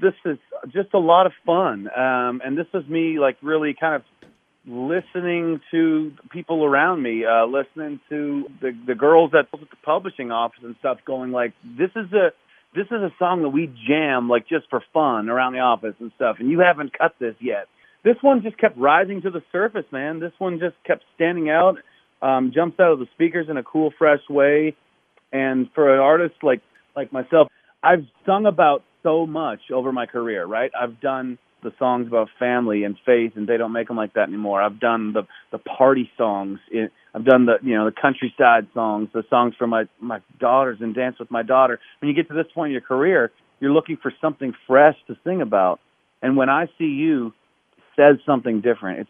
this is just a lot of fun, um, and this was me like really kind of listening to people around me, uh, listening to the the girls at the publishing office and stuff, going like, "This is a this is a song that we jam like just for fun around the office and stuff, and you haven't cut this yet." This one just kept rising to the surface, man. This one just kept standing out, um, jumps out of the speakers in a cool, fresh way. And for an artist like like myself, I've sung about so much over my career, right? I've done the songs about family and faith, and they don't make them like that anymore. I've done the the party songs. Eh, I've done the you know the countryside songs, the songs for my my daughters and dance with my daughter. When you get to this point in your career, you're looking for something fresh to sing about. And when I see you says something different, it's